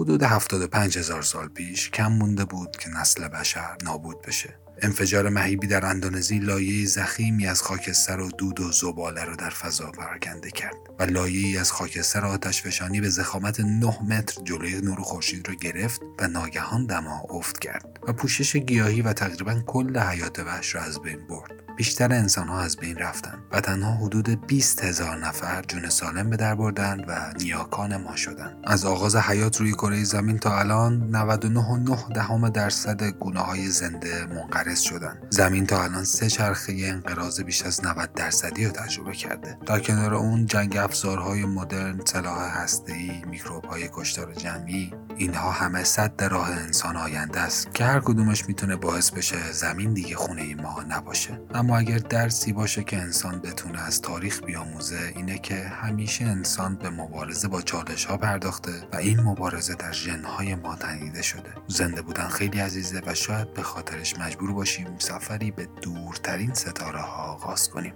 حدود 75 هزار سال پیش کم مونده بود که نسل بشر نابود بشه. انفجار مهیبی در اندونزی لایه زخیمی از خاکستر و دود و زباله رو در فضا پراکنده کرد و لایه از خاکستر آتشفشانی به زخامت 9 متر جلوی نور خورشید رو گرفت و ناگهان دما افت کرد و پوشش گیاهی و تقریبا کل حیات وحش را از بین برد بیشتر انسان ها از بین رفتند و تنها حدود 20 هزار نفر جون سالم به در بردند و نیاکان ما شدند. از آغاز حیات روی کره زمین تا الان 99.9 دهم درصد گونه های زنده منقرض شدند. زمین تا الان سه چرخه انقراض بیش از 90 درصدی رو تجربه کرده. در کنار اون جنگ افزارهای مدرن، سلاح هسته‌ای، میکروب های کشتار جمعی، اینها همه صد راه انسان آینده است که هر کدومش می‌تونه باعث بشه زمین دیگه خونه ما نباشه. اما اگر درسی باشه که انسان بتونه از تاریخ بیاموزه اینه که همیشه انسان به مبارزه با چالش ها پرداخته و این مبارزه در ژنهای ما تنیده شده زنده بودن خیلی عزیزه و شاید به خاطرش مجبور باشیم سفری به دورترین ستاره ها آغاز کنیم.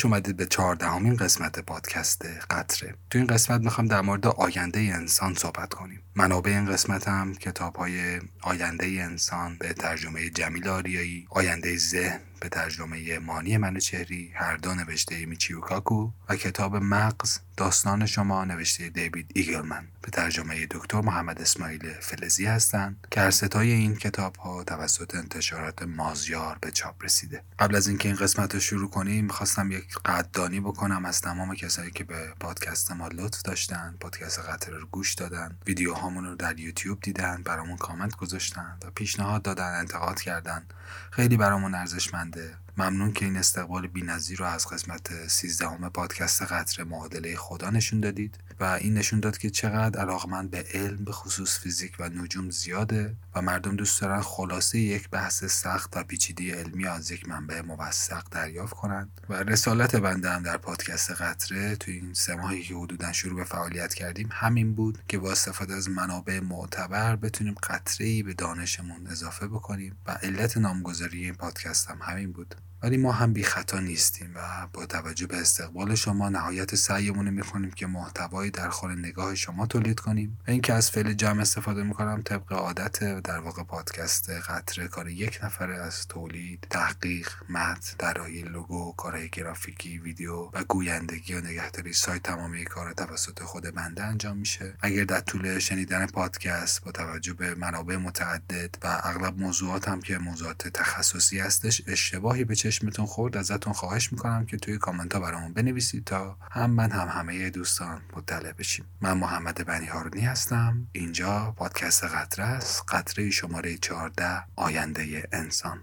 خوش اومدید به چهاردهمین قسمت پادکست قطره. تو این قسمت می‌خوام در مورد آینده انسان صحبت کنیم. منابع این قسمت هم کتاب های آینده انسان به ترجمه جمیل آریایی آینده ذهن به ترجمه مانی منوچهری هر دو نوشته میچیو کاکو و کتاب مغز داستان شما نوشته دیوید ایگلمن. به ترجمه دکتر محمد اسماعیل فلزی هستند که هر ستای این کتاب ها توسط انتشارات مازیار به چاپ رسیده. قبل از اینکه این قسمت رو شروع کنیم می‌خواستم یک قدردانی بکنم از تمام کسایی که به پادکست ما لطف داشتن پادکست قطر رو گوش دادن ویدیو هامون رو در یوتیوب دیدن برامون کامنت گذاشتن و پیشنهاد دادن انتقاد کردن. خیلی برامون there. ممنون که این استقبال بینظیر رو از قسمت 13 پادکست قطر معادله خدا نشون دادید و این نشون داد که چقدر علاقمند به علم به خصوص فیزیک و نجوم زیاده و مردم دوست دارن خلاصه یک بحث سخت و پیچیده علمی از یک منبع موثق دریافت کنند و رسالت بنده هم در پادکست قطره تو این سه ماهی که حدودا شروع به فعالیت کردیم همین بود که با استفاده از منابع معتبر بتونیم قطره ای به دانشمون اضافه بکنیم و علت نامگذاری این پادکست هم همین بود. ولی ما هم بی خطا نیستیم و با توجه به استقبال شما نهایت سعیمون رو می‌کنیم که محتوایی در خور نگاه شما تولید کنیم. و اینکه از فعل جمع استفاده می‌کنم طبق عادت در واقع پادکست قطره کار یک نفره از تولید تحقیق متن طراحی لوگو کارهای گرافیکی ویدیو و گویندگی و نگهداری سایت تمامی کار توسط خود بنده انجام میشه. اگر در طول شنیدن پادکست با توجه به منابع متعدد و اغلب موضوعات هم که موضوعات تخصصی هستش اشتباهی به چشمتون خورد ازتون خواهش می‌کنم که توی کامنت ها برامون بنویسید تا هم من هم همه دوستان مطلع بشیم. من محمد بنی هارونی هستم. اینجا پادکست قطره است. قطره شماره 14 آینده انسان.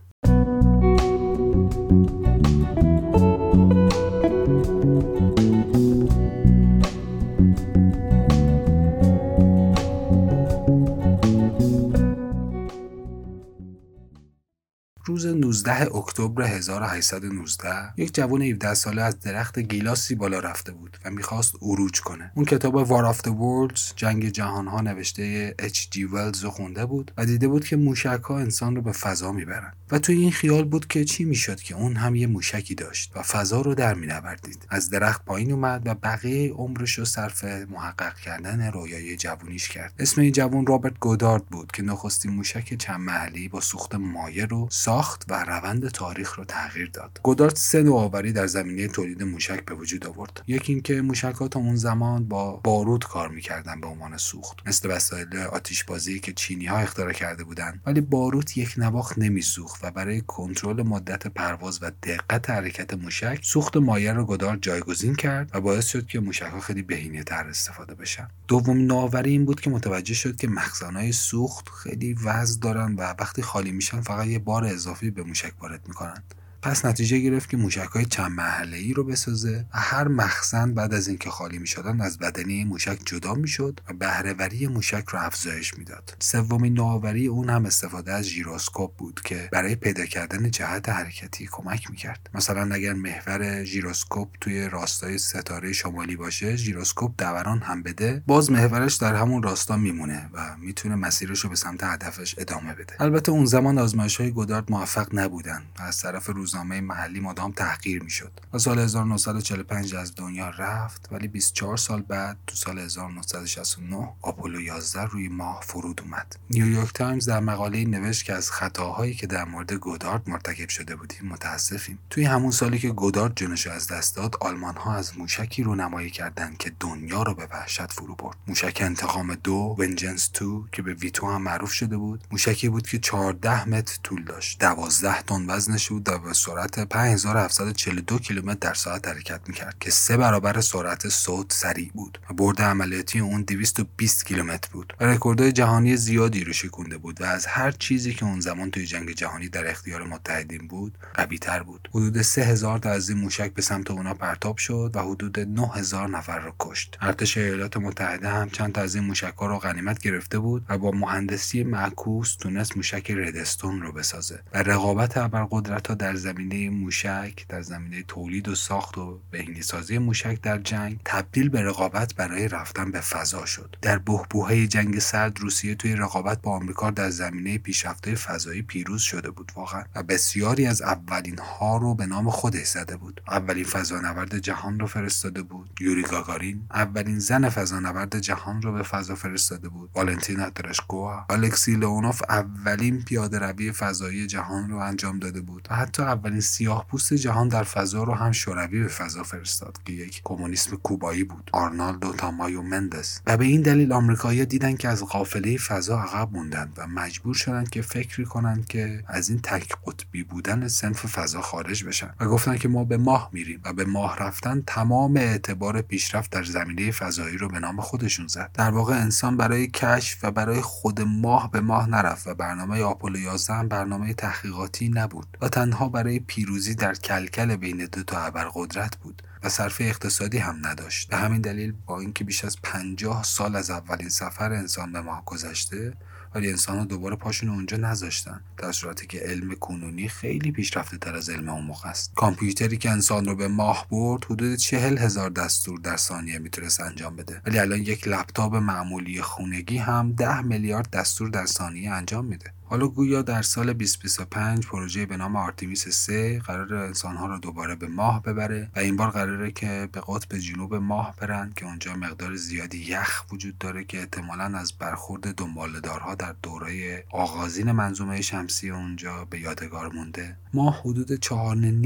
روز 19 اکتبر 1819 یک جوان 17 ساله از درخت گیلاسی بالا رفته بود و می‌خواست عروج کنه. اون کتاب وار آف the Worlds جنگ جهان ها نوشته اچ جی ولز رو خونده بود و دیده بود که موشک ها انسان رو به فضا می‌برن و توی این خیال بود که چی می‌شد که اون هم یه موشکی داشت و فضا رو در مینوردید. از درخت پایین اومد و بقیه عمرش رو صرف محقق کردن رویای جوونیش کرد. اسم این جوان رابرت گودارد بود که نخستین موشک چند محلی با سوخت مایع رو ساخت و روند تاریخ رو تغییر داد. گودارد سه نوآوری در زمینه تولید موشک به وجود آورد. یکی اینکه موشک‌ها تا اون زمان با بارود کار می‌کردن به عنوان سوخت مثل وسایل آتیشبازی که چینی ها اختراع کرده بودند ولی بارود یک نواخت نمیسوخت و برای کنترل مدت پرواز و دقت حرکت موشک سوخت مایع رو گودارد جایگزین کرد و باعث شد که موشک‌ها خیلی بهینه تر استفاده بشن. دوم نوآوری این بود که متوجه شد که مخزن‌های سوخت خیلی وزن دارن و وقتی خالی میشن فقط یه بار اضافی به موشک وارد می‌کنن. پس نتیجه گرفت که موشک های چند محله ای رو بسازه و هر مخزن بعد از اینکه خالی می شدن از بدنی موشک جدا می شد و بهرهوری موشک رو افزایش می‌داد. سومین نوآوری اون هم استفاده از ژیروسکوپ بود که برای پیدا کردن جهت حرکتی کمک می‌کرد. مثلا اگر محور ژیروسکوپ توی راستای ستاره شمالی باشه ژیروسکوپ دوران هم بده باز محورش در همون راستا میمونه و می‌تونه مسیرش رو به سمت هدفش ادامه بده. البته اون زمان آزمایش های گودارد موفق نبودن و از طرف روزنامه محلی مدام تحقیر می‌شد و سال 1945 از دنیا رفت ولی 24 سال بعد تو سال 1969 آپولو 11 روی ماه فرود اومد. نیویورک تایمز در مقاله نوشت که از خطاهایی که در مورد گودارد مرتکب شده بودیم متاسفیم. توی همون سالی که گودارد جونش از دست داد آلمان ها از موشکی رو نمایی کردند که دنیا رو به وحشت فرو برد. موشک انتقام دو Vengeance 2 که به V2 هم معروف شده بود. موشکی بود که 14 متر طول داشت. 12 تن وزنش بود و به سرعت 5742 کیلومتر در ساعت حرکت می‌کرد که سه برابر سرعت صوت سریع بود و برد عملیاتی اون 220 کیلومتر بود و رکوردهای جهانی زیادی رو شکونده بود و از هر چیزی که اون زمان توی جنگ جهانی در اختیار متحدین بود قوی تر بود. حدود 3000 تا از این موشک به سمت اونا پرتاب شد و حدود 9000 نفر رو کشت. ارتش ایالات متحده هم چند تا از این موشک ها رو غنیمت گرفته بود و با مهندسی معکوس تونست موشک ردستون رو بسازه و رقابت ابرقدرت ها در زمینه موشک در زمینه تولید و ساخت و بهینه‌سازی موشک در جنگ تبدیل به رقابت برای رفتن به فضا شد. در بحبوحه جنگ سرد روسیه توی رقابت با آمریکا در زمینه پیشرفت فضایی پیروز شده بود واقعا و بسیاری از اولین ها رو به نام خودش زده بود. اولین فضانورد جهان رو فرستاده بود. یوری گاگارین اولین زن فضانورد جهان رو به فضا فرستاده بود. والنتینا ترشکووا الکسی لئونوف اولین پیاده روی فضایی جهان رو انجام داده بود. و حتی اولین سیاه پوست جهان در فضا رو هم شوروی به فضا فرستاد که یک کمونیسم کوبایی بود. آرنالدو تامایو مندس. و به این دلیل آمریکایی‌ها دیدن که از قافله فضا عقب موندند و مجبور شدند که فکر کنند که از این تک قطبی بودن سنف فضا خارج بشن و گفتن که ما به ماه میریم و به ماه رفتن تمام اعتبار پیشرفت در زمینه فضایی رو به نام خودشون زد. در واقع انسان برای کشف و برای خود ماه به ماه نرفت و برنامه آپولو 11 هم برنامه تحقیقاتی نبود و تنها برای پیروزی در کلکل بین دو تا ابرقدرت بود و صرفه اقتصادی هم نداشت. به همین دلیل با اینکه بیش از پنجاه سال از اولین سفر انسان به ماه گذشته ولی انسان دوباره پاشون اونجا نذاشتن. در صورتی که علم کنونی خیلی پیشرفته تر از علم موقع است. کامپیوتری که انسان رو به ماه برد حدود چهل هزار دستور در ثانیه می‌تونست انجام بده. ولی الان یک لپتاپ معمولی خونگی هم ده میلیارد دستور در ثانیه انجام میده. حالا گویا در سال 2025 پروژه به نام آرتیمیس 3 قرار انسانها رو دوباره به ماه ببره و این بار قراره که به قطب جنوب ماه برند که اونجا مقدار زیادی یخ وجود داره که احتمالا از برخورد دنبالدارها در دوره آغازین منظومه شمسی اونجا به یادگار مونده. ماه حدود 4.5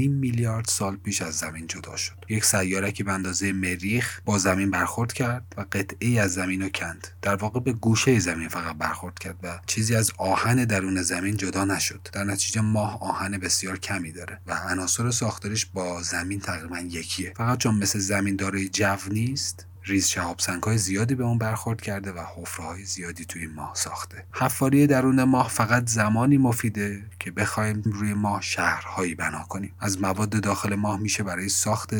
میلیارد سال پیش از زمین جدا شد. یک سیاره که به اندازه مریخ با زمین برخورد کرد و قطعه از زمین رو کند. در واقع به گوشه زمین فقط برخورد کرد و چیزی از آهن درون زمین جدا نشد. در نتیجه ماه آهن بسیار کمی داره و عناصر ساختارش با زمین تقریبا یکیه. فقط چون مثل زمین دارای جو نیست ریز شهاب های زیادی به اون برخورد کرده و حفره های زیادی توی ماه ساخته. حفاری درون ماه فقط زمانی مفیده که بخوایم روی ماه شهرهایی بنا کنیم. از مواد داخل ماه میشه برای ساخت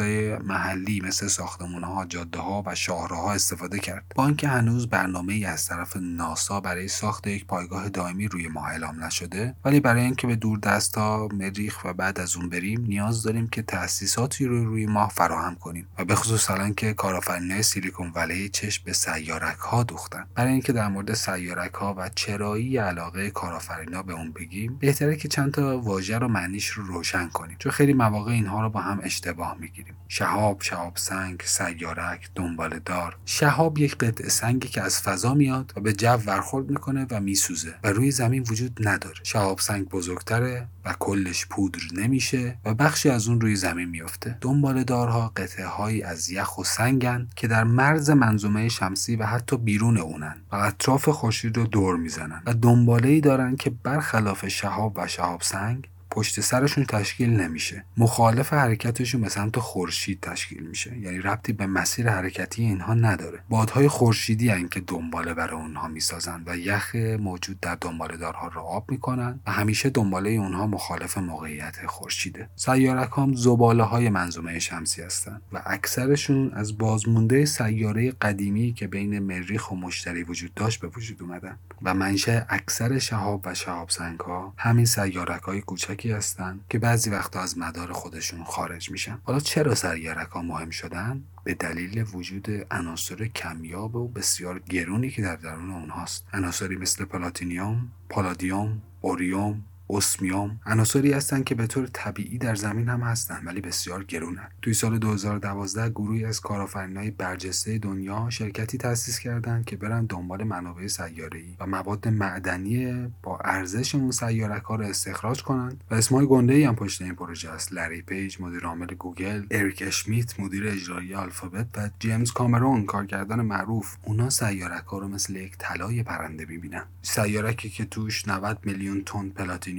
های محلی مثل ساختمون ها جاده ها و شاهراها استفاده کرد. با اینکه هنوز برنامه ای از طرف ناسا برای ساخت یک پایگاه دائمی روی ماه اعلام نشده ولی برای اینکه به دور ها مریخ و بعد از اون بریم نیاز داریم که تأسیساتی رو روی ماه فراهم کنیم و به خصوص الان که کارآفرینای سیلیکون ولی چشم به سیارک ها دوختن. برای اینکه در مورد سیارک ها و چرایی علاقه کارآفرینا به اون بگیم بهتره که چند تا واژه رو معنیش رو روشن کنیم چون خیلی مواقع اینها رو با هم اشتباه می‌گیریم. شهاب شهاب سنگ سیارک دنبال دار. شهاب یک قطعه سنگی که از فضا میاد و به جو برخورد می‌کنه و میسوزه و روی زمین وجود نداره. شهاب سنگ بزرگتره و کلش پودر نمیشه و بخشی از اون روی زمین میفته دنبال دارها قطعه هایی از یخ و سنگن که در مرز منظومه شمسی و حتی بیرون اونن و اطراف خورشید رو دور می‌زنن و دنباله ای دارن که برخلاف شهاب و شهاب سنگ پشت سرشون تشکیل نمیشه. مخالف حرکتشون به سمت خورشید تشکیل میشه. یعنی ربطی به مسیر حرکتی اینها نداره. بادهای خورشیدی هن که دنباله برای اونها می‌سازن و یخ موجود در دنباله دارها رو آب می‌کنن و همیشه دنباله اونها مخالف موقعیت خورشیده. سیارک هم زباله های منظومه شمسی هستند و اکثرشون از بازمونده سیاره قدیمی که بین مریخ و مشتری وجود داشت به وجود اومدن. و منشأ اکثر شهاب و شهاب سنگ ها همین سیارک های کوچکی هستند که بعضی وقتا از مدار خودشون خارج میشن. حالا چرا سیارک ها مهم شدن؟ به دلیل وجود عناصر کمیاب و بسیار گرونی که در درون اونهاست. عناصری مثل پلاتینیوم پالادیوم ایریدیوم اسمیوم عناصری هستند که به طور طبیعی در زمین هم هستند ولی بسیار گرونن توی سال 2012 گروهی از کارآفرینای برجسته دنیا شرکتی تأسیس کردند که برن دنبال منابع سیاره‌ای و مواد معدنی با ارزش اون سیارک ها رو استخراج کنند. و اسمای گنده ای هم پشت این پروژه است. لری پیج مدیر عامل گوگل اریک اشمیت مدیر اجرایی آلفابت و جیمز کامرون کارگردان معروف. اونا سیارک ها رو مثل یک طلای پرنده می‌بینن. سیارکی که توش 90 میلیون تن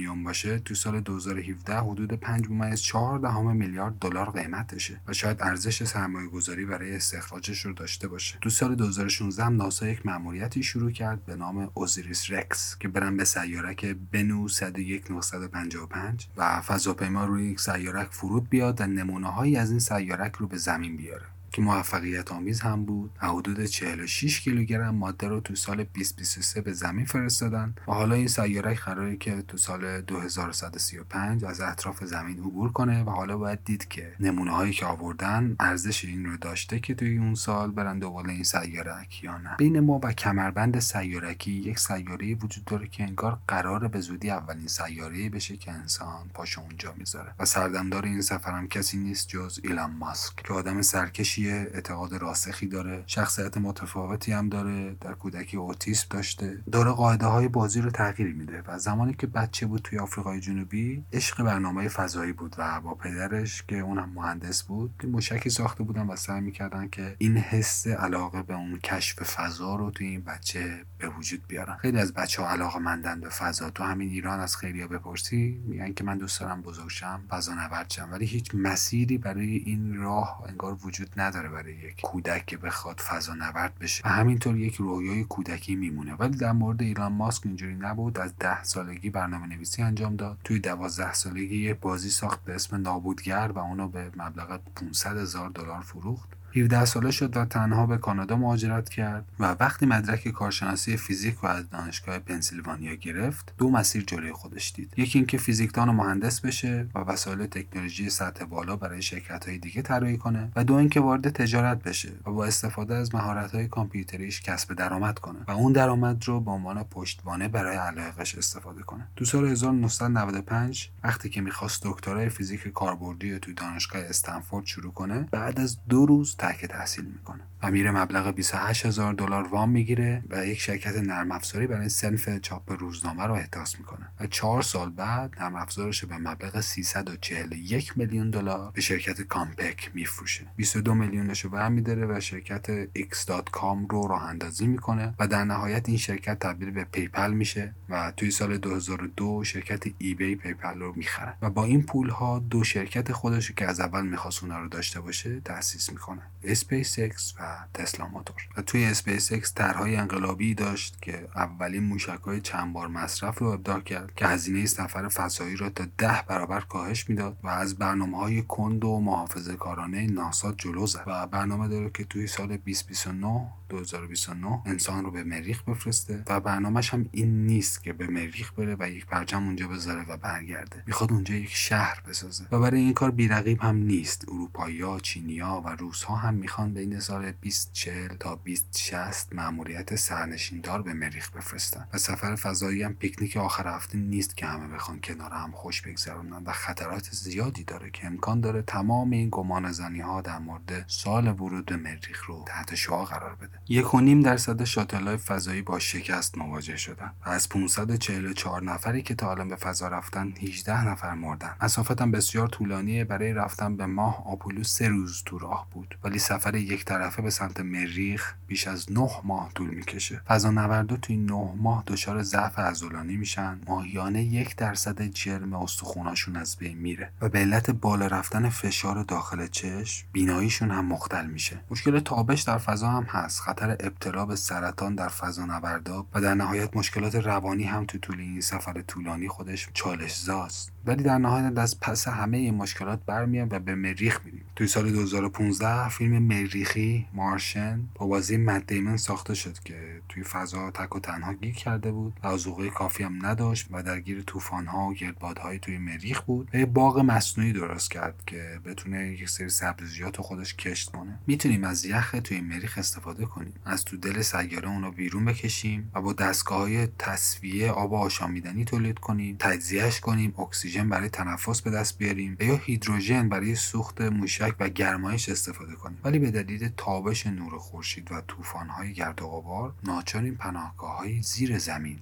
پلاتینی باشه تو سال 2017 حدود 5 ممیز 4 دهم میلیارد دلار قیمتشه و شاید ارزش سرمایه گذاری برای استخراجش رو داشته باشه. تو سال 2016 هم ناسا یک مأموریتی شروع کرد به نام اوزیریس رکس که برن به سیارک بنو 101955 و فضاپیما روی یک سیارک فرود بیاد و نمونه هایی از این سیارک رو به زمین بیاره. که موفقیت آمیز هم بود و حدود 46 کیلوگرم ماده رو تو سال 2023 به زمین فرستادن و حالا این سیارک قراره که تو سال 2135 از اطراف زمین عبور کنه و حالا باید دید که نمونه هایی که آوردن ارزش این رو داشته که توی اون سال برن دوباره این سیارک یا نه. بین ما و کمربند سیارکی یک سیاره وجود داره که انگار قرار به زودی اولین سیاره بشه که انسان پاشو اونجا می‌ذاره و سردمدار این سفرم کسی نیست جز ایلان ماسک که آدم سرکشی اعتقاد راسخی داره. شخصیت متفاوتی هم داره. در کودکی اوتیسم داشته. داره قاعده های بازی رو تغییر میده و زمانی که بچه بود توی آفریقای جنوبی عشق برنامه فضایی بود و با پدرش که اونم مهندس بود موشکی ساخته بودن و سعی می‌کردن که این حس علاقه به اون کشف فضا رو توی این بچه به وجود بیارن. خیلی از بچه ها علاقه مندن به فضا. تو همین ایران از خیلی بپرسی میگن که من دوست دارم بزرگ شم. فضا نورد ولی هیچ مسیری برای این راه انگار وجود نداره. نداره برای یک کودک که بخواد فضا نورد بشه. و همینطور یک رویای کودکی میمونه. ولی در مورد ایران ماسک اینجوری نبود. از ده سالگی برنامه نویسی انجام داد. توی دوازده سالگی یک بازی ساخت به اسم نابودگر و اونو به مبلغ 500 هزار دلار فروخت. 17 ساله شد و تنها به کانادا مهاجرت کرد و وقتی مدرک کارشناسی فیزیک و از دانشگاه پنسیلوانیا گرفت دو مسیر جلوی خودش دید. یکی اینکه فیزیکدان و مهندس بشه و وسایل تکنولوژی سطح بالا برای شرکت های دیگه طراحی کنه و دو اینکه وارد تجارت بشه و با استفاده از مهارت های کامپیوتریش کسب درآمد کنه و اون درآمد رو به عنوان پشتوانه برای علایقش استفاده کنه. تو سال 1995 وقتی که می‌خواست دکترای فیزیک کاربردی تو دانشگاه استنفورد شروع کنه بعد از دو روز ترک تحصیل می‌کنه. و میره مبلغ 28 هزار دلار وام می‌گیره و یک شرکت نرم افزاری برای سنف چاپ روزنامه رو احداث می‌کنه. و چهار سال بعد نرم افزارش به مبلغ 341 میلیون دلار به شرکت Compaq میفروشه. 22 میلیونش رو برمیداره و شرکت x.com رو راه اندازی می‌کنه و در نهایت این شرکت تبدیل به PayPal میشه و توی سال 2002 شرکت eBay PayPal رو می‌خره. و با این پول ها دو شرکت خودش که از اول می‌خواست اونا رو داشته باشه تأسیس می‌کنه. اسپیس و Tesla Motor. و توی اسپیس اکس طرحهای انقلابی داشت که اولین موشک های چند بار مصرف رو ابداع کرد که هزینه سفر فضایی را تا ده برابر کاهش می‌داد و از برنامه های کند و محافظه کارانه ناسا جلو زد. و برنامه داره که توی سال 2029 2029 انسان رو به مریخ بفرسته و برنامهش هم این نیست که به مریخ بره و یک پرچم اونجا بذاره و برگرده. می‌خواد اونجا یک شهر بسازه. و برای این کار بیرقیب هم نیست. اروپایی‌ها چینیا و روسها هم می‌خوان بین سال 2040 تا 2060 مأموریت سرنشیندار به مریخ بفرستن و سفر فضایی هم پیکنیک آخر هفته نیست که همه بخوان کنار هم خوش بگذرونن و خطرات زیادی داره که امکان داره تمام این گمان زنی ها در مورد سال ورود به مریخ رو تحت شعا قرار بده. یک و نیم درصد شاتل فضایی با شکست مواجه شدن و از 544 نفری که تا الان به فضا رفتن 18 نفر مردن. مسافت هم بسیار طولانیه برای رفتن به ماه آپولو سه روز تو راه بود. ولی سفر یک طرفه به سمت مریخ بیش از نه ماه طول می‌کشه. فضانوردا توی نه ماه دچار ضعف عضلانی میشن. ماهیانه یک درصد جرم استخوناشون از بین میره و به علت بالا رفتن فشار داخل چشم بیناییشون هم مختل میشه. مشکل تابش در فضا هم هست. خطر ابتلا به سرطان در فضانوردا و در نهایت مشکلات روانی هم تو طول این سفر طولانی خودش چالش زاست ولی در نهایت از پس همه این مشکلات برمیان و به مریخ میریم. توی سال 2015 فیلم مریخی مارشن با بازی مد دیمن ساخته شد که توی فضا تک و تنها گیر کرده بود و از کافی هم نداشت و درگیر طوفان‌ها و گردبادهای توی مریخ بود. و یه باغ مصنوعی درست کرد که بتونه یک سری سبزیجات خودش کشت کنه. می‌تونیم از یخ توی مریخ استفاده کنیم. از تو دل سیاره اونو بیرون بکشیم و با دستگاه های تصفیه آب آشامیدنی تولید کنیم تجزیهش کنیم اکسیژن برای تنفس به دست بیاریم و یا هیدروژن برای سوخت موشک و گرمایش استفاده کنیم. ولی به دلیل تابش نور خورشید و طوفان‌های گرد و غبار ناچاریم پناهگاه زیر زمین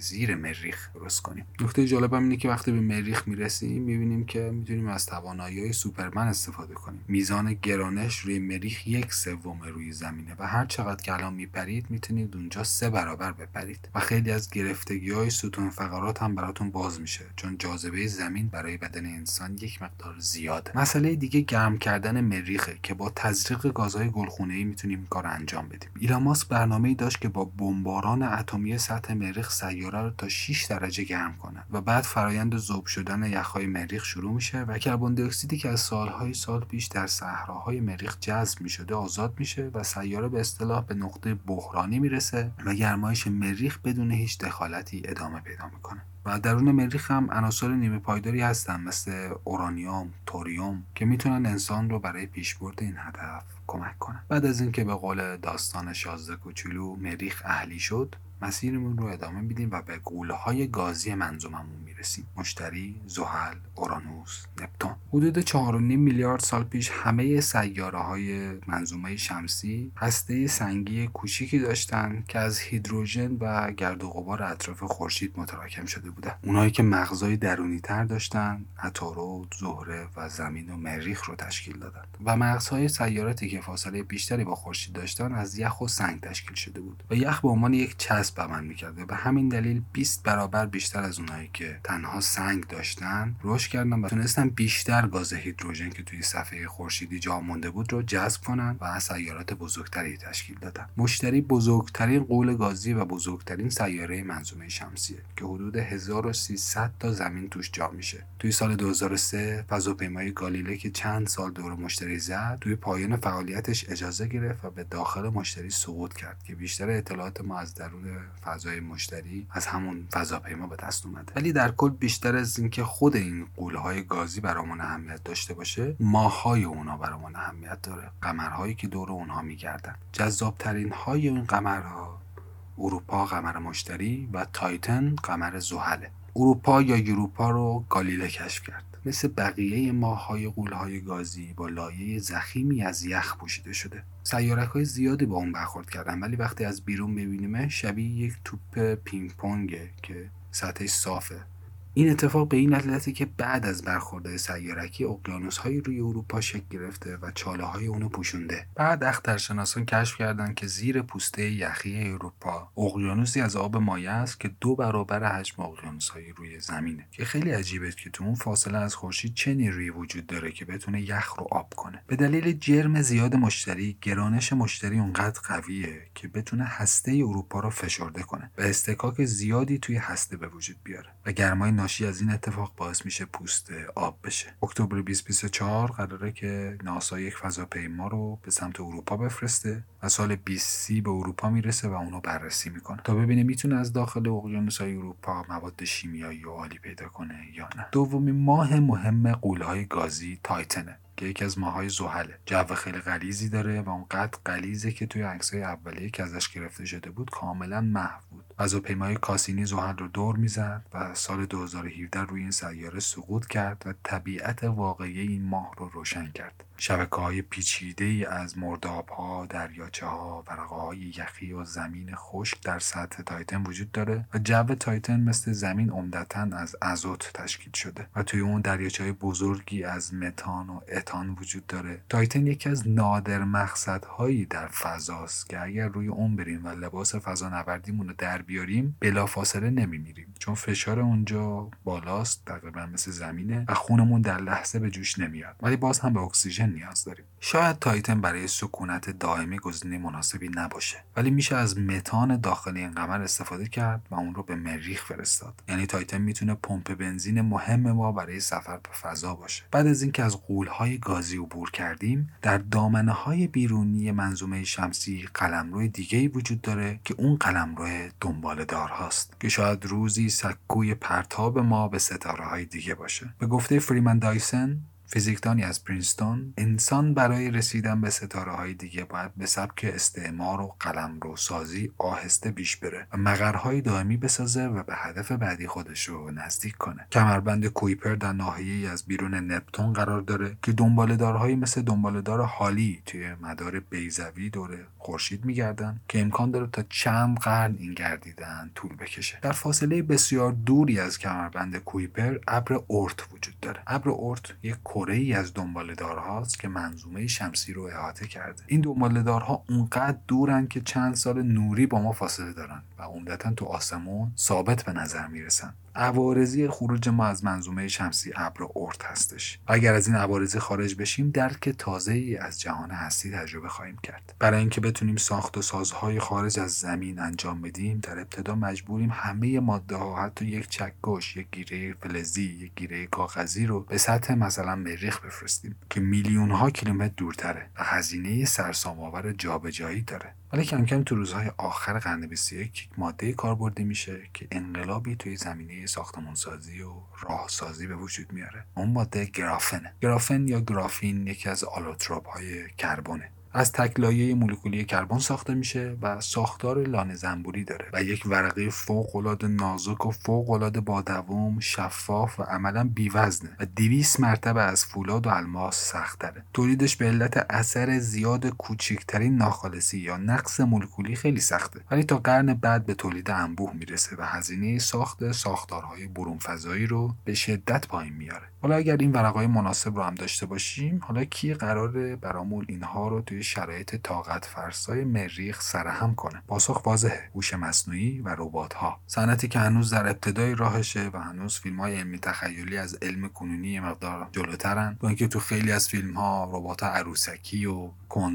زیر مریخ درست کنیم. نکته جالب هم اینه که وقتی به مریخ می‌رسیم می‌بینیم که می‌تونیم از توانایی های سوپرمن استفاده کنیم. میزان گرانش روی مریخ یک سوم روی زمینه و هر چقدر که الان میپرید می‌تونید اونجا سه برابر بپرید. و خیلی از گرفتگی های ستون فقرات هم براتون باز میشه چون جاذبه زمین برای بدن انسان یک مقدار زیاده. مسئله دیگه گرم کردن مریخه که با تزریق گازهای گلخونه ای می‌تونیم کار انجام بدیم. ایلان ماسک برنامه‌ای داشت که با بمباران اتمی سطح مریخ سیاره رو تا 6 درجه گرم کنه و بعد فرایند ذوب شدن یخهای مریخ شروع میشه و کربن دی اکسیدی که از سالهای سال پیش در صحراهای مریخ جذب می‌شده آزاد میشه و سیاره به اصطلاح به نقطه بحرانی می‌رسه و گرمایش مریخ بدون هیچ دخالتی ادامه پیدا می‌کنه و درون مریخ هم عناصر نیمه پایداری هستن مثل اورانیوم، توریوم که می‌تونن انسان رو برای پیشبرد این هدف کمک کنن. بعد از اینکه به قول داستان شازده کوچولو مریخ اهلی شد، مسیرمون رو ادامه میدیم و به های گازی منظوممون می‌رسیم. مشتری زحل اورانوس نپتون. حدود 4.5 میلیارد سال پیش همه سیاره های منظومه شمسی هسته سنگی کوچیکی داشتن که از هیدروژن و گرد و غبار اطراف خورشید متراکم شده بودن. اونایی که مغزای درونی تر داشتن عطارد زهره و زمین و مریخ رو تشکیل دادن. و مغزهای سیاراتی که فاصله بیشتری با خورشید داشتن از یخ و سنگ تشکیل شده بود. و یخ به عنوان یک چسب عمل می‌کرده و به همین دلیل 20 برابر بیشتر از اونایی که تنها سنگ داشتن رشد کردن و تونستن بیشتر گاز هیدروژن که توی صفحه خورشیدی جا مونده بود رو جذب کنن و سیارات بزرگتری تشکیل دادن. مشتری بزرگترین قول گازی و بزرگترین سیاره منظومه شمسیه که حدود 1300 تا زمین توش جا میشه. توی سال 2003 فضاپیمای گالیله که چند سال دور مشتری زد توی پایان فعالیتش اجازه گرفت و به داخل مشتری سقوط کرد که بیشتر اطلاعات ما از درون فضای مشتری از همون فضاپیما به دست اومده. ولی در کل بیشتر از اینکه خود این قولهای گازی برامون اهمیت داشته باشه ماهای اونا برامون اهمیت داره. قمرهایی که دور اونها میگردن. جذابترین های این قمرها اروپا قمر مشتری و تایتن قمر زحله. اروپا یا یوروپا رو گالیله کشف کرد. مثل بقیه ماههای غول‌های گازی با لایه ضخیمی از یخ پوشیده شده. سیارک های زیادی با اون برخورد کردن ولی وقتی از بیرون ببینیمش شبیه یک توپ پینگ پونگه که سطحش صافه. این اتفاق به این علته که بعد از برخورد سیارکی اقیانوس های روی اروپا شکل گرفته و چاله های اونو پوشونده. بعد اخترشناسان کشف کردند که زیر پوسته یخی اروپا اقیانوسی از آب مایع است که دو برابر حجم اقیانوس های روی زمینه. که خیلی عجیبه که تو اون فاصله از خورشید چه نیرویی وجود داره که بتونه یخ رو آب کنه. به دلیل جرم زیاد مشتری گرانش مشتری اونقدر قویه که بتونه هسته اروپا رو فشرده کنه و استکاک زیادی توی هسته به وجود بیاره و گرمای ناشی از این اتفاق باعث میشه پوست آب بشه. اکتبر 2024 قراره که ناسا یک فضاپیما رو به سمت اروپا بفرسته و سال 2030 به اروپا می‌رسه و اونو بررسی می‌کنه. تا ببینه می‌تونه از داخل اقیانوس‌های اروپا مواد شیمیایی و عالی پیدا کنه یا نه. دومین ماه مهم قولهای گازی تایتنه که یکی از ماهای زحله. جو خیلی غلیزی داره و اونقدر غلیزه که توی عکسای اولیه که ازش گرفته شده بود کاملا محو بود. فضاپیمای کاسینی زحل رو دور می‌زد و سال 2017 روی این سیاره سقوط کرد و طبیعت واقعی این ماه رو روشن کرد. شبکه های پیچیده ای از مرداب ها، دریاچه ها، ورقه یخی و زمین خشک در سطح تایتن وجود داره و جو تایتن مثل زمین عمدتا از ازوت تشکیل شده و توی اون دریاچه های بزرگی از متان و اتان وجود داره. تایتن یکی از نادر مقصدهایی در فضاست که اگر روی اون بریم و لباس فضا نوردیمون رو در بیاریم بلافاصله نمیمیریم چون فشار اونجا بالاست تقریبا مثل زمینه و خونمون در لحظه به جوش نمیاد. ولی باز هم به اکسیژن نیاز داریم. شاید تایتن برای سکونت دائمی گزینه مناسبی نباشه ولی میشه از متان داخل این قمر استفاده کرد و اون رو به مریخ فرستاد. یعنی تایتن می‌تونه پمپ بنزین مهم ما برای سفر به فضا باشه. بعد از اینکه از غول‌های گازی عبور کردیم در دامنه های بیرونی منظومه شمسی قلمرو دیگه وجود داره که اون قلمرو دنباله‌دارهاست که شاید روزی سکوی پرتاب ما به ستاره های دیگه باشه. به گفته فریمن دایسن فیزیکدانی از پرینستون انسان برای رسیدن به ستاره های دیگه باید به سبک استعمار و قلمروسازی آهسته پیش بره و مقرهای دائمی بسازه و به هدف بعدی خودش رو نزدیک کنه. کمربند کویپر در ناحیه از بیرون نپتون قرار داره که دنباله‌دارهایی مثل دنباله‌دار هالی توی مدار بیزوی دور خورشید میگردن که امکان داره تا چند قرن این گردیدن طول بکشه. در فاصله بسیار دوری از کمربند کویپر ابر اورت وجود داره. ابر اورت یک کره ای از دنبالدارهاست که منظومه شمسی رو احاطه کرده. این دنبالدارها اونقدر دورن که چند سال نوری با ما فاصله دارن. و عمدتا تو آسمون ثابت به نظر می‌رسن. عوارضی خروج ما از منظومه شمسی ابر اورت هستش. اگر از این عوارضی خارج بشیم درک تازه ای از جهان هستی تجربه خواهیم کرد. برای اینکه بتونیم ساخت و سازهای خارج از زمین انجام بدیم در ابتدا مجبوریم همه ماده ها حتی یک چکش یک گیره فلزی یک گیره کاغذی رو به سطح مثلا مریخ بفرستیم که میلیون ها کیلومتر دورتره و هزینه سرسام آور جابجایی داره. ولی کم کم تو روزهای آخر قرن 21 یک ماده کاربردی میشه که انقلابی توی زمینه ساختمانسازی و راهسازی به وجود میاره. اون ماده گرافنه. گرافن یا گرافین یکی از آلوتروپ های از تکلایه مولکولی کربن ساخته میشه و ساختار لانه زنبوری داره و یک ورقه فوق العاده نازک و فوق العاده با دوام شفاف و عملا بیوزنه و 200 مرتبه از فولاد و الماس سختره تولیدش به علت اثر زیاد کوچکترین ناخالصی یا نقص مولکولی خیلی سخته. ولی تا قرن بعد به تولید انبوه می‌رسه و هزینه ساخت ساختارهای برون فضایی رو به شدت پایین میاره. حالا اگر این ورقای مناسب رو هم داشته باشیم حالا کی قراره برامون اینها رو توی شرایط طاقت فرسای مریخ سرهم کنه. پاسخ واضحه. هوش مصنوعی و ربات ها صنعتی که هنوز در ابتدای راهشه و هنوز فیلم های علمی تخیلی از علم کنونی مقدار جلوترن. با اینکه تو خیلی از فیلم ها ربات عروسکی و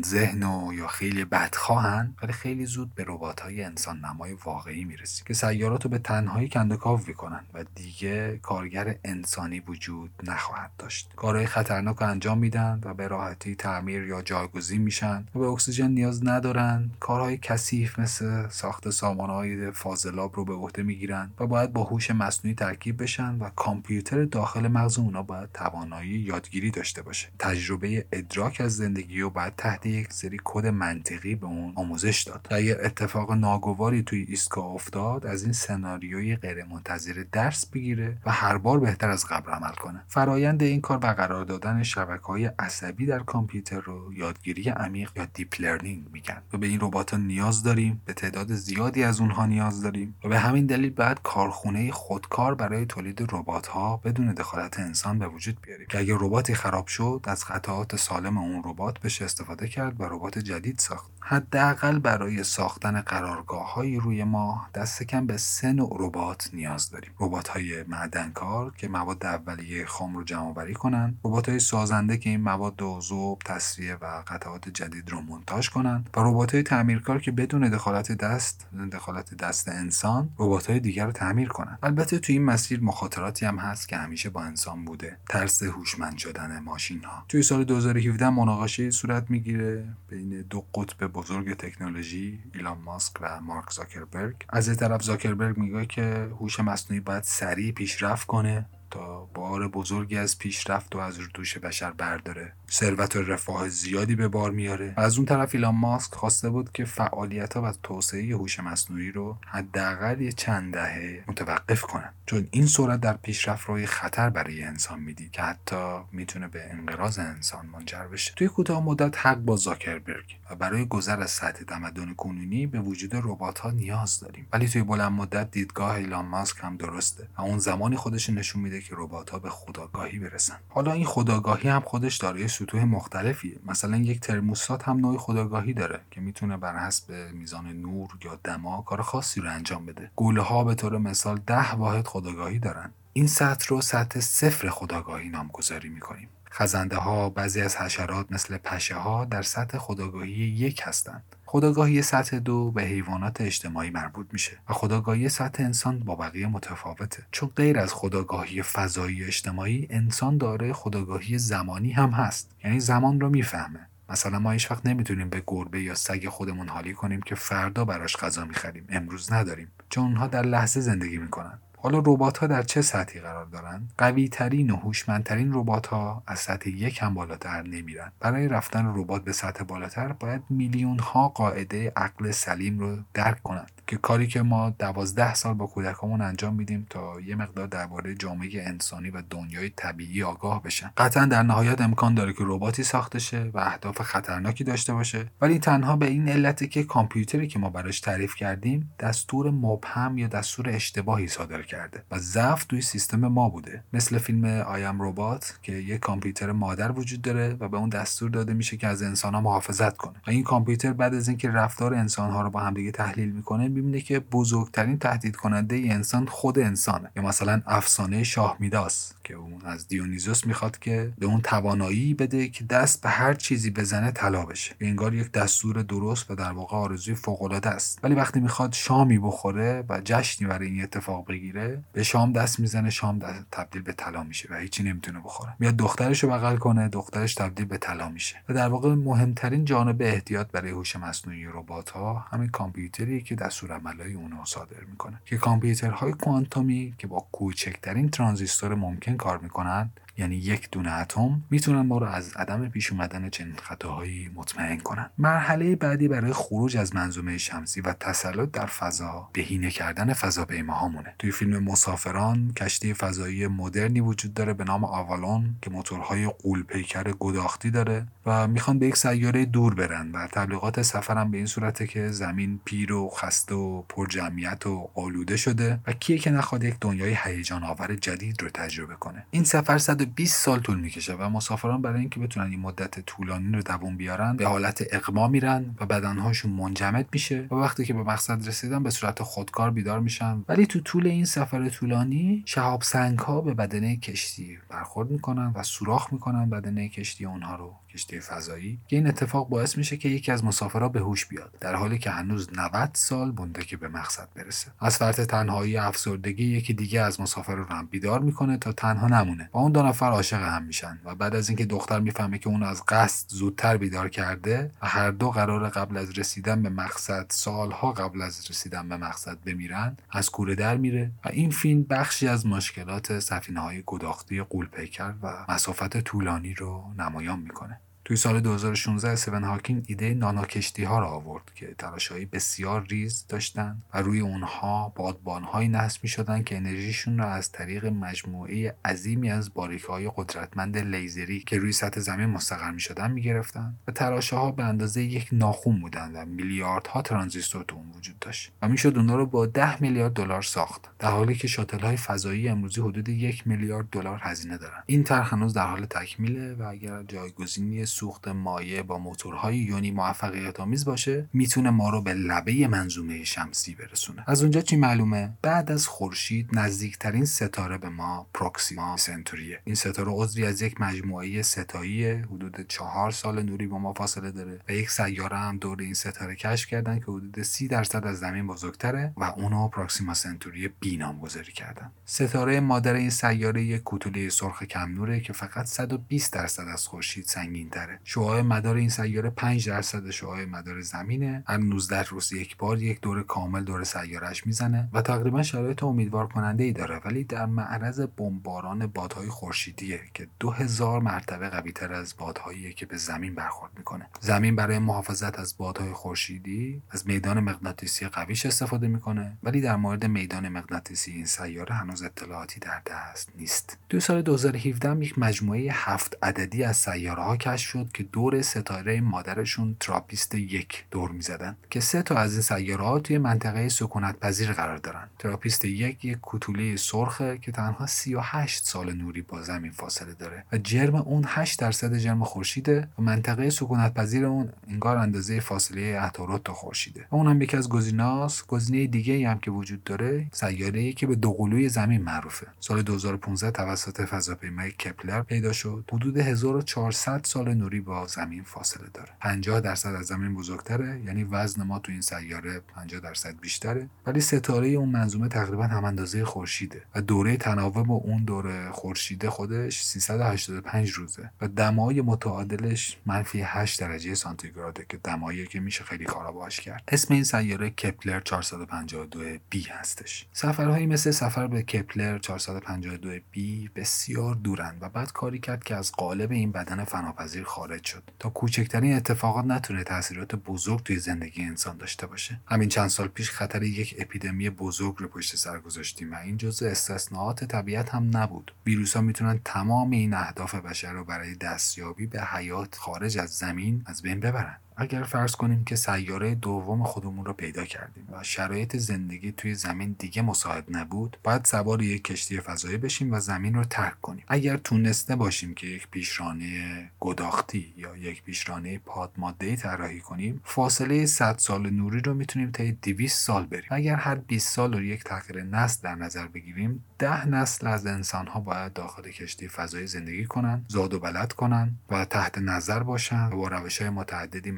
ذهن و یا خیلی بدخواهن ولی خیلی زود به ربات های انسان نمای واقعی می‌رسیم که سیارات رو به تنهایی کندکاو می‌کنن و دیگه کارگر انسانی وجود نخواهد داشت. کارهای خطرناک انجام میدن و به راحتی تعمیر یا جایگزین میشن و به اکسیژن نیاز ندارن. کارهای کثیف مثل ساخت سامانه‌های فاضلاب رو به عهده می‌گیرن و باید با هوش مصنوعی ترکیب بشن و کامپیوتر داخل مغز اونا باید توانایی یادگیری داشته باشه. تجربه ادراک از زندگی رو باید تحت یک سری کد منطقی به اون آموزش داد. اگر اتفاق ناگواری توی ایستگاه افتاد از این سناریوی غیرمنتظره درس بگیره و هر بار بهتر از قبل عمل کنه. فرایند این کار و قرار دادن شبکه های عصبی در کامپیوتر رو یادگیری عمیق یا deep learning میگن و به این ربات ها نیاز داریم به تعداد زیادی از اونها نیاز داریم و به همین دلیل باید کارخونه خودکار برای تولید ربات ها بدون دخالت انسان به وجود بیاریم. که اگر رباتی خراب شد از قطعات سالم اون ربات بشه استفاده کرد و ربات جدید ساخت. حداقل برای ساختن قرارگاه روی ماه دست کم به سه نوع ربات نیاز داریم. ربات های معدنکار که مواد اولیه خام رو جمع آوری کنن. ربات های سازنده که این مواد و ذوب تصفیه و قطعات جدید رو منتاج کنن. و ربات های تعمیرکار که بدون دخالت دست دخالت دست انسان ربات های دیگر رو تعمیر کنن. البته توی این مسیر مخاطراتی هم هست که همیشه با انسان بوده. ترس هوشمند شدن ماشین ها توی سال 2017 مناقشه صورت می‌گیره. بین دو قطب بزرگ تکنولوژی ایلان ماسک و مارک زاکربرگ. از یه طرف زاکربرگ میگه که هوش مصنوعی باید سریع پیشرفت کنه. تا بار بزرگی از پیشرفت و از دوش بشر برداره. ثروت و رفاه زیادی به بار میاره. و از اون طرف ایلان ماسک خواسته بود که فعالیت ها و توسعه هوش مصنوعی رو حداقل یه چند دهه متوقف کنن. چون این سرعت در پیشرفت روی خطر برای انسان میدی که حتی می‌تونه به انقراض انسان منجر بشه. توی کوتاه مدت حق با زاکربرگ و برای گذر از سطح تمدن کنونی به وجود ربات ها نیاز داریم. ولی توی بلند مدت دیدگاه ایلان ماسک هم درسته و اون زمانی خودش نشون میده که ربات ها به خداگاهی برسن. حالا این خداگاهی هم خودش دارای سطوح مختلفیه. مثلا یک ترموستات هم نوع خداگاهی داره که می‌تونه بر حسب میزان نور یا دما کار خاصی رو انجام بده. گوله ها به طور مثال ده واحد خداگاهی دارن. این سطح رو سطح صفر خداگاهی نامگذاری می‌کنیم. خزنده ها بعضی از حشرات مثل پشه ها در سطح خداگاهی یک هستند خداگاهی سطح دو به حیوانات اجتماعی مربوط میشه و خداگاهی سطح انسان با بقیه متفاوته. چون غیر از خداگاهی فضایی اجتماعی انسان داره خداگاهی زمانی هم هست. یعنی زمان رو می‌فهمه. مثلا ما هیچ وقت نمی‌تونیم به گربه یا سگ خودمون حالی کنیم که فردا براش غذا می‌خریم. امروز نداریم. چون اونها در لحظه زندگی می‌کنن. حالا ربات ها در چه سطحی قرار دارند قوی ترین و هوشمندترین ربات ها از سطح یک هم بالاتر نمیرن. برای رفتن ربات به سطح بالاتر باید میلیون ها قاعده عقل سلیم رو درک کنند. که کاری که ما دوازده سال با کودکامون انجام میدیم تا یه مقدار درباره جامعه انسانی و دنیای طبیعی آگاه بشن. قطعا در نهایت امکان داره که رباتی ساخته شه و اهداف خطرناکی داشته باشه. ولی تنها به این علتی که کامپیوتری که ما براش تعریف کردیم دستور مبهم یا دستور اشتباهی صادر کرده و ضعف توی سیستم ما بوده. مثل فیلم آیم ربات که یک کامپیوتر مادر وجود داره و به اون دستور داده میشه که از انسان ها محافظت کنه. و این کامپیوتر بعد از اینکه رفتار انسان ها رو با همدیگه تحلیل می‌کنه می‌بینه که بزرگترین تهدید کننده ای انسان خود انسانه. یا مثلا افسانه شاه میداس که اون از دیونیزوس می‌خواد که به اون توانایی بده که دست به هر چیزی بزنه طلا بشه. انگار یک دستور درست و در واقع آرزوی فوق العاده است. ولی وقتی می‌خواد شامی بخوره و جشنی برای این اتفاق بگیره به شام دست می‌زنه شام دست تبدیل به طلا میشه و هیچی نمی‌تونه بخوره. میاد دخترش رو بغل کنه دخترش تبدیل به طلا میشه. و در واقع مهمترین جانب احتیاط برای هوش مصنوعی ربات ها همین کامپیوتری که دستور عملای اونو صادر می‌کنه. که کامپیوترهای کوانتومی که با کوچکترین ترانزیستور ممکن کار می‌کنند یعنی یک دونه اتم می‌تونن ما رو از عدم پیش اومدن چنین خطاهایی مطمئن کنن. مرحله بعدی برای خروج از منظومه شمسی و تسلط در فضا بهینه کردن فضاپیماهامونه توی فیلم مسافران کشتی فضایی مدرنی وجود داره به نام آوالون که موتورهای قولپیکر گداختی داره. و می‌خوان به یک سیاره دور برن و تبلیغات سفرم به این صورته که زمین پیر و خسته و پر جمعیت و آلوده شده و کیه که نخواد یک دنیای هیجان آور جدید رو تجربه کنه. این سفر 120 سال طول می‌کشه و مسافران برای اینکه بتونن این مدت طولانی رو دووم بیارن به حالت اقما میرن و بدنهاشون منجمد میشه و وقتی که به مقصد رسیدن به صورت خودکار بیدار میشن. ولی تو طول این سفر طولانی شهاب سنگ ها به بدنه کشتی برخورد می‌کنن و سوراخ می‌کنن بدنه کشتی اونها رو کشتی فضایی که این اتفاق باعث میشه که یکی از مسافرها به هوش بیاد در حالی که هنوز 90 سال مونده که به مقصد برسه. از فرط تنهایی افسردگی یکی دیگه از مسافر رو هم بیدار می‌کنه تا تنها نمونه. با اون دو نفر عاشق هم میشن و بعد از اینکه دختر می‌فهمه که اون از قصد زودتر بیدار کرده و هر دو قرار قبل از رسیدن به مقصد سالها قبل از رسیدن به مقصد بمیرن از کوره در میره و این فیلم بخشی از مشکلات سفینه های گداختی قولپیکر و مسافت طولانی رو نمایان می‌کنه. توی سال 2016 استیون هاکینگ ایده نانو کشتی ها را آورد که تراشه‌هایی بسیار ریز داشتن و روی اونها بادبانهایی نصب می شدن که انرژیشون را از طریق مجموعه عظیمی از باریکه‌های قدرتمند لیزری که روی سطح زمین مستقر می شدن می گرفتن و تراشه ها به اندازه یک ناخون بودند و میلیاردها ترانزیستور تو اون وجود داشت و می‌شد اونها رو با 10 میلیارد دلار ساخت در حالی که شاتل های فضایی امروزی حدود یک میلیارد دلار هزینه دارن. این طرح هنوز در حال تکمیله و اگر جایگزینی سوخت مایع با موتورهای یونی موفقیت آمیز باشه می‌تونه ما رو به لبه منظومه شمسی برسونه. از اونجا چی معلومه؟ بعد از خورشید نزدیکترین ستاره به ما پروکسیما سنتوریه. این ستاره عضوی از یک مجموعه ستایی حدود چهار سال نوری با ما فاصله داره و یک سیاره هم دور این ستاره کشف کردن که حدود سی درصد از زمین بزرگتره و اونو پروکسیما سنتوری بی نامگذاری کردن. ستاره مادر این سیاره یک کوتوله سرخ کم نوره که فقط 120 درصد از خورشید سنگینتر تره شعاع مدار این سیاره 5 درصد شعاع مدار زمینه. هر 19 روز یک بار یک دور کامل دور سیارش می‌زنه و تقریبا شرایط امیدوار کننده ای داره. ولی در معرض بمباران بادهای خورشیدیه که 2000 مرتبه قوی تر از بادهایی که به زمین برخورد می‌کنه. زمین برای محافظت از بادهای خورشیدی از میدان مغناطیسی قویش استفاده می‌کنه. ولی در مورد میدان مغناطیسی این سیاره هنوز اطلاعاتی در دست نیست. تو سال 2017 یک مجموعه هفت عددی از سیاره ها کشف شد که دور ستاره مادرشون تراپیست یک دور می‌زدن که سه تا از این سیاره ها توی منطقه سکونت پذیر قرار دارن. تراپیست یک یک کوتوله سرخه که تنها 38 سال نوری با زمین فاصله داره و جرم اون 8 درصد جرم خورشیده و منطقه سکونت پذیر اون انگار اندازه فاصله عطارد تا خورشیده. و اونم یکی از گزینه‌هاست. گزینه دیگه هم که وجود داره سیاره که به دوقلوی زمین معروفه. سال 2015 توسط فضاپیمای کپلر پیدا شد. حدود 1400 سال نوری با زمین فاصله داره. 50 درصد از زمین بزرگتره یعنی وزن ما تو این سیاره 50 درصد بیشتره. ولی ستاره اون منظومه تقریبا هم اندازه خورشیده و دوره تناوب اون دوره خورشیده خودش 385 روزه و دمای متعادلش منفی 8 درجه سانتیگراده که دمایی که میشه خیلی کارا باش کرد. اسم این سیاره کپلر 452 بی هستش. سفرهایی مثل سفر به کپلر 452 بی بسیار دورند و بعد کاری کرد که از قالب این بدن فناپذیر خارج شد. تا کوچکترین اتفاقات نتونه تاثیرات بزرگ توی زندگی انسان داشته باشه. همین چند سال پیش خطر یک اپیدمی بزرگ رو پشت سر گذاشتیم و این جزء استثناءات طبیعت هم نبود. ویروس ها می‌تونن تمام این اهداف بشر رو برای دستیابی به حیات خارج از زمین از بین ببرن. اگر فرض کنیم که سیاره دوم خودمون رو پیدا کردیم و شرایط زندگی توی زمین دیگه مساعد نبود باید سوار یک کشتی فضایی بشیم و زمین رو ترک کنیم. اگر تونسته باشیم که یک پیشرانه گداختی یا یک پیشرانه پاد ماده طراحی کنیم فاصله 100 سال نوری رو می‌تونیم تا 200 سال بریم. اگر هر 20 سال رو یک تغییر نسل در نظر بگیریم ده نسل از انسان ها باید داخل کشتی فضایی زندگی کنن زاد و بلد کنن و تحت نظر باشن و با روش های متعددی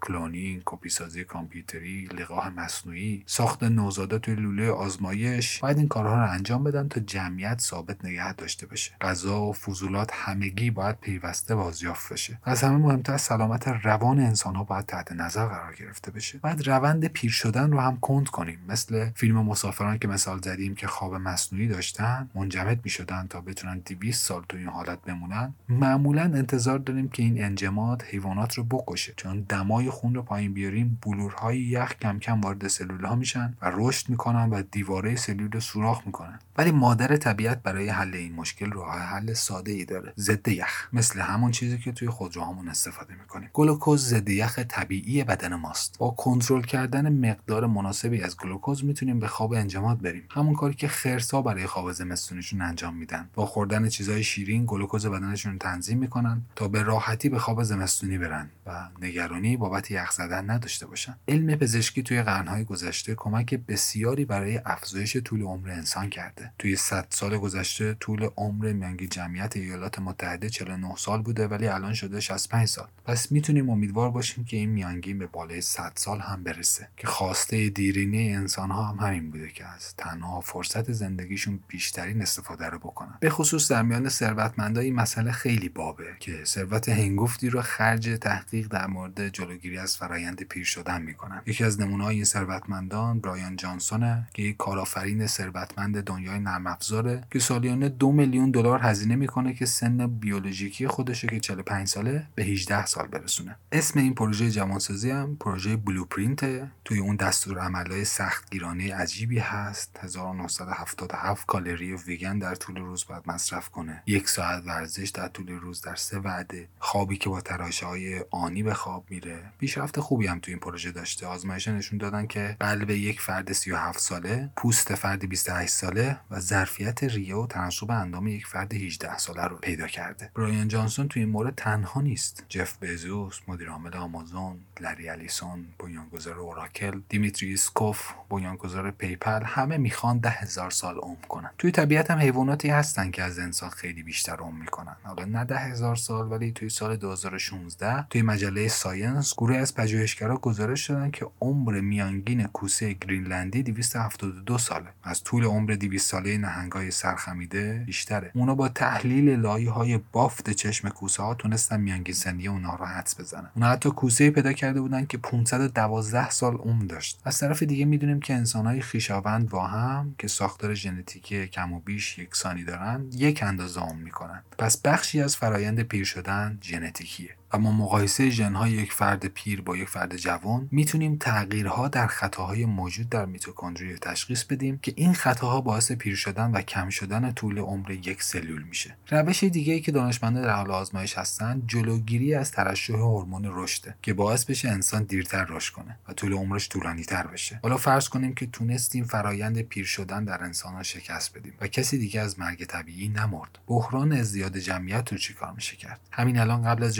cloning، کپی سازی کامپیوتری، لقاح مصنوعی، ساخت نوزاد توی لوله آزمایش باید این کارها رو انجام بدن تا جمعیت ثابت نگه داشته بشه. غذا و فضولات همگی باید پیوسته بازیافت بشه. از همه مهمتر سلامت روان انسان ها باید تحت نظر قرار گرفته بشه. باید روند پیر شدن رو هم کند کنیم مثل فیلم مسافران که مثال زدیم که خواب مصنوعی داشتن منجمد می‌شدن تا بتونن 200 سال تو این حالت بمونن معمولا انتظار داریم که این انجماد حیوانات رو بکشه چون دمای خون رو پایین بیاریم بلورهای یخ کم کم وارد سلول ها میشن و رشد می‌کنن و دیواره سلول رو سوراخ می‌کنن. ولی مادر طبیعت برای حل این مشکل راه حل ساده ای داره ضد یخ. مثل همون چیزی که توی خودروهامون استفاده می‌کنیم. گلوکوز ضد یخ طبیعی بدن ماست. با کنترل کردن مقدار مناسبی از گلوکوز می‌تونیم به خواب انجماد بریم. همون کاری که خرسا برای خواب زمستونیشون انجام میدن. با خوردن چیزهای شیرین گلوکوز بدنشون تنظیم می‌کنن تا به راحتی به خواب زمستونی برن و نگرانی بابت یخ زدن نداشته باشن. علم پزشکی توی قرنهای گذشته کمک بسیاری برای افزایش طول عمر انسان کرده. توی 100 سال گذشته طول عمر میانگی جمعیت ایالات متحده 49 سال بوده ولی الان شده 65 سال. پس می‌تونیم امیدوار باشیم که این میانگین به بالای 100 سال هم برسه. که خواسته دیرینه انسان ها هم همین بوده که از تنها فرصت زندگیشون بیشترین استفاده رو بکنن. به خصوص در میان ثروتمندا این مسئله خیلی بابه که ثروت هنگفتی رو خرج تحقیق در مورد جلوگیری از فرایند پیر شدن می‌کنن یکی از نمونه این ثروتمندان برایان جانسونه که یک کارآفرین ثروتمند دنیای نرم افزاره که سالیانه دو میلیون دلار هزینه می‌کنه که سن بیولوژیکی خودش که 45 ساله به 18 سال برسونه. اسم این پروژه جوانسازی هم پروژه Blueprint توی اون دستور عملهای سختگیرانه عجیبی هست. 1977 کالری ویگن در طول روز باید مصرف کنه. یک ساعت ورزش در طول روز در سه وعده. خوابی که با تراشه های آنی به خواب میره پیشرفت خوبی هم تو این پروژه داشته. آزمایش نشون دادن که قلب یک فرد 37 ساله پوست فرد 28 ساله و ظرفیت ریه و تناسب اندام یک فرد 18 ساله رو پیدا کرده. برایان جانسون تو این مورد تنها نیست. جف بزوس مدیر عامل آمازون لری الیسون بنیانگذار اوراکل دیمیتری ایتسکوف بنیانگذار PayPal همه می‌خوان ده هزار سال عمر کنن. توی طبیعت هم حیواناتی هستن که از انسان خیلی بیشتر عمر می‌کنن. حالا نه ده هزار سال ولی توی سال 2016 توی مجله ساینس گروهی از پژوهشگرا گزارش دادن که عمر میانگین کوسه گرینلندی 272 ساله. از طول عمر 200 ساله نهنگای سرخمیده بیشتره. اونا با تحلیل لایه های بافت چشم کوسه ها تونستن میانگین سنی اونها رو حدس بزنن. اونا حتی کوسه پیدا کرده بودن که 512 سال عمر داشت. از طرف دیگه می‌دونیم که انسانهای خویشاوند با هم که ساختار ژنتیکی کم و بیش یکسانی دارن یک اندازه عمر می‌کنن. پس بخشی از فرایند پیر شدن ژنتیکیه. با مقایسه ژنهای یک فرد پیر با یک فرد جوان می‌تونیم تغییرها در خطاهای موجود در میتوکندری تشخیص بدیم که این خطاها باعث پیر شدن و کم شدن طول عمر یک سلول میشه. روش دیگه ای که دانشمندا در حال آزمایش هستن جلوگیری از ترشح هورمون رشده که باعث بشه انسان دیرتر رشد کنه و طول عمرش طولانی تر بشه. حالا فرض کنیم که تونستیم فرایند پیر شدن در انسان ها شکست بدیم و کسی دیگه از مرگ طبیعی نمرد. بحران ازدیاد جمعیت رو چیکار میشه کرد؟ همین الان قبل از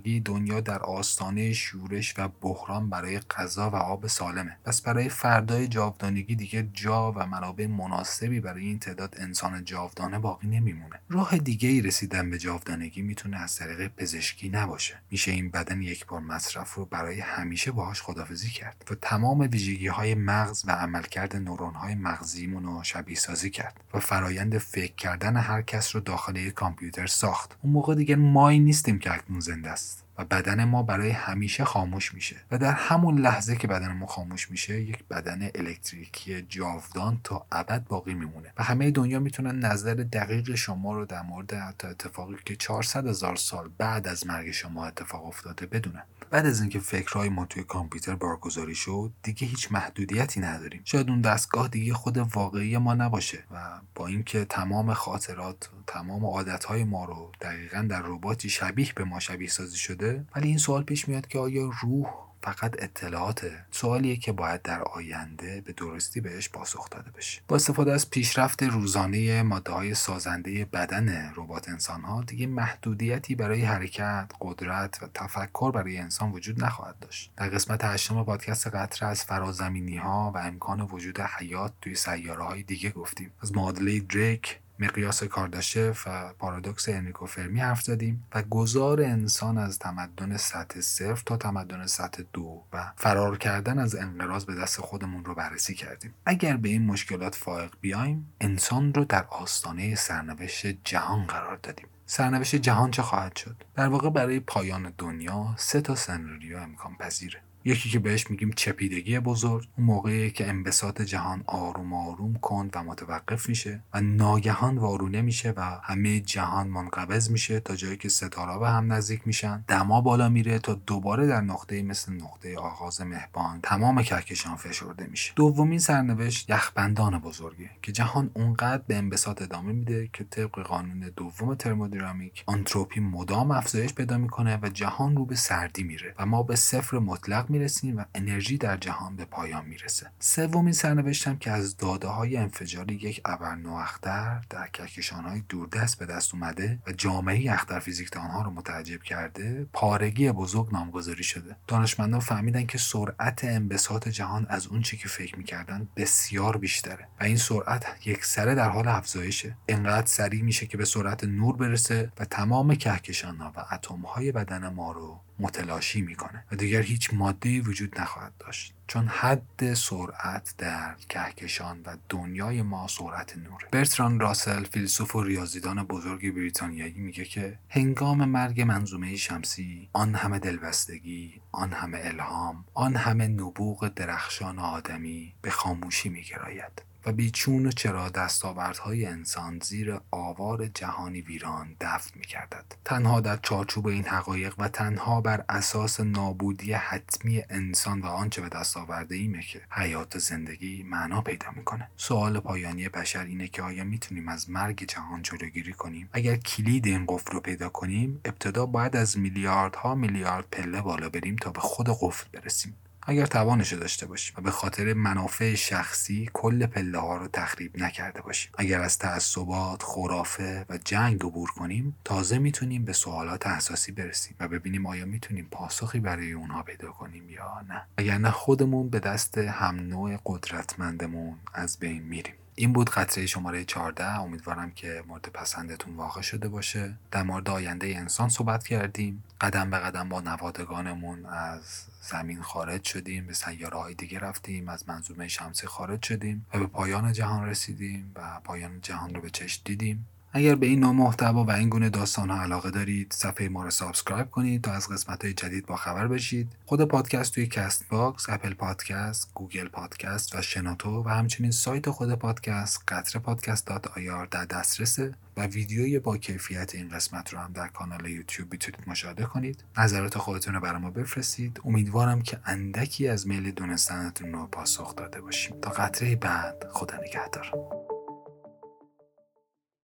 جاودانگی دنیا در آستانه شورش و بحران برای غذا و آب سالمه. پس برای فردای جاودانگی دیگه جا و منابع مناسبی برای این تعداد انسان جاودانه باقی نمیمونه. راه دیگه ای رسیدن به جاودانگی می‌تونه از طریق پزشکی نباشه. میشه این بدن یک بار مصرف رو برای همیشه باهاش خدافزی کرد و تمام ویژگی های مغز و عملکرد نورون های مغزیمون رو شبیه سازی کرد و فرایند فکر کردن هر کس رو داخل یک کامپیوتر ساخت. اون موقع دیگه مایی نیستیم که اکنون زنده است بدن ما برای همیشه خاموش میشه. و در همون لحظه که بدن ما خاموش میشه یک بدن الکتریکی جاودان تا ابد باقی میمونه. و همه دنیا می‌تونن نظر دقیق شما رو در مورد حتی اتفاقی که 400 هزار سال بعد از مرگ شما اتفاق افتاده بدونن. بعد از اینکه فکرهای ما توی کامپیوتر بارگذاری شد دیگه هیچ محدودیتی نداریم. شاید اون دستگاه دیگه خود واقعی ما نباشه. و با اینکه تمام خاطرات تمام عادتهای ما رو دقیقا در رباتی شبیه به ما شبیه سازی شده ولی این سوال پیش میاد که آیا روح فقط اطلاعاته؟ سوالیه که باید در آینده به درستی بهش پاسخ داده بشه. با استفاده از پیشرفت روزانه ماده های سازنده بدن ربات انسان ها دیگه محدودیتی برای حرکت قدرت و تفکر برای انسان وجود نخواهد داشت. در قسمت هشتم پادکست قطره از فرازمینی ها و امکان وجود حیات توی سیاره های دیگه گفتیم. از معادله دریک مقیاس کارداشف و پارادوکس انریکو فرمی حرف زدیم و گذار انسان از تمدن سطح صفر تا تمدن سطح دو و فرار کردن از انقراض به دست خودمون رو بررسی کردیم. اگر به این مشکلات فائق بیایم انسان رو در آستانه سرنوشت جهان قرار دادیم. سرنوشت جهان چه خواهد شد؟ در واقع برای پایان دنیا سه تا سناریو امکان پذیره یکی که بهش میگیم چپیدگی بزرگ اون موقعی که انبساط جهان آروم آروم کند و متوقف میشه و ناگهان وارونه میشه و همه جهان منقبض میشه تا جایی که ستاره به هم نزدیک میشن. دما بالا میره تا دوباره در نقطه مثل نقطه آغاز مهبان تمام کهکشان فشرده میشه. دومین سرنوشت یخبندان بزرگه که جهان اونقدر به انبساط ادامه میده که طبق قانون دوم ترمودینامیک آنتروپی مدام افزایش پیدا می‌کنه و جهان رو به سردی میره و ما به صفر مطلق می‌رسیم و انرژی در جهان به پایان می‌رسه. سومین سرنوشتم که از داده های انفجاری یک ابر اختر در کهکشان های دوردست به دست اومده و جامعه اختر فیزیکدان ها رو متعجب کرده پارگی بزرگ نامگذاری شده. دانشمندان فهمیدن که سرعت انبساط جهان از اون چی که فکر می‌کردن بسیار بیشتره و این سرعت یک سره در حال افزایشه. انقدر سریع میشه که به سرعت نور برسه و تمام کهکشان ها و اتم های بدن ما رو متلاشی می‌کنه و دیگر هیچ ماده وجود نخواهد داشت. چون حد سرعت در کهکشان و دنیای ما سرعت نوره. برتران راسل فیلسوف و ریاضیدان بزرگ بریتانیایی میگه که هنگام مرگ منظومه شمسی آن همه دلبستگی آن همه الهام آن همه نبوغ درخشان آدمی به خاموشی میگراید. و بیچون چرا دستاوردهای انسان زیر آوار جهانی ویران دفن کردد. تنها در چارچوب این حقایق و تنها بر اساس نابودی حتمی انسان و آنچه به دست آورده ایمه که حیات زندگی معنا پیدا می‌کنه. سوال پایانی بشر اینه که آیا می‌تونیم از مرگ جهان جلوگیری کنیم؟ اگر کلید این قفل رو پیدا کنیم، ابتدا باید از میلیاردها میلیارد پله بالا بریم تا به خود قفل برسیم. اگر توانش داشته باشیم و به خاطر منافع شخصی کل پله ها رو تخریب نکرده باشیم اگر از تعصبات خرافه و جنگ عبور کنیم تازه می‌تونیم به سوالات اساسی برسیم و ببینیم آیا می‌تونیم پاسخی برای اونها پیدا کنیم یا نه. اگر نه خودمون به دست هم نوع قدرتمندمون از بین میریم. این بود قطره شماره 14 امیدوارم که مورد پسندتون واقع شده باشه. در مورد آینده انسان صحبت کردیم. قدم به قدم با نوادگانمون از زمین خارج شدیم. به سیاره های دیگه رفتیم. از منظومه شمسی خارج شدیم. و به پایان جهان رسیدیم و پایان جهان رو به چشم دیدیم. اگر به این نوع محتوا و این گونه داستان ها علاقه دارید صفحه ما رو subscribe کنید تا از قسمت های جدید با خبر بشید. خود پادکست توی Castbox اپل پادکست گوگل پادکست و شنوتو و همچنین سایت خود پادکست قطره پادکست ir در دسترسه و ویدیوی با کیفیت این قسمت رو هم در کانال یوتیوب می‌تونید مشاهده کنید. نظرات خودتون رو برای ما بفرستید. امیدوارم که اندکی از میل دونستنتون رو پاسخ داده باشیم. تا قطره بعد خدا نگهدار.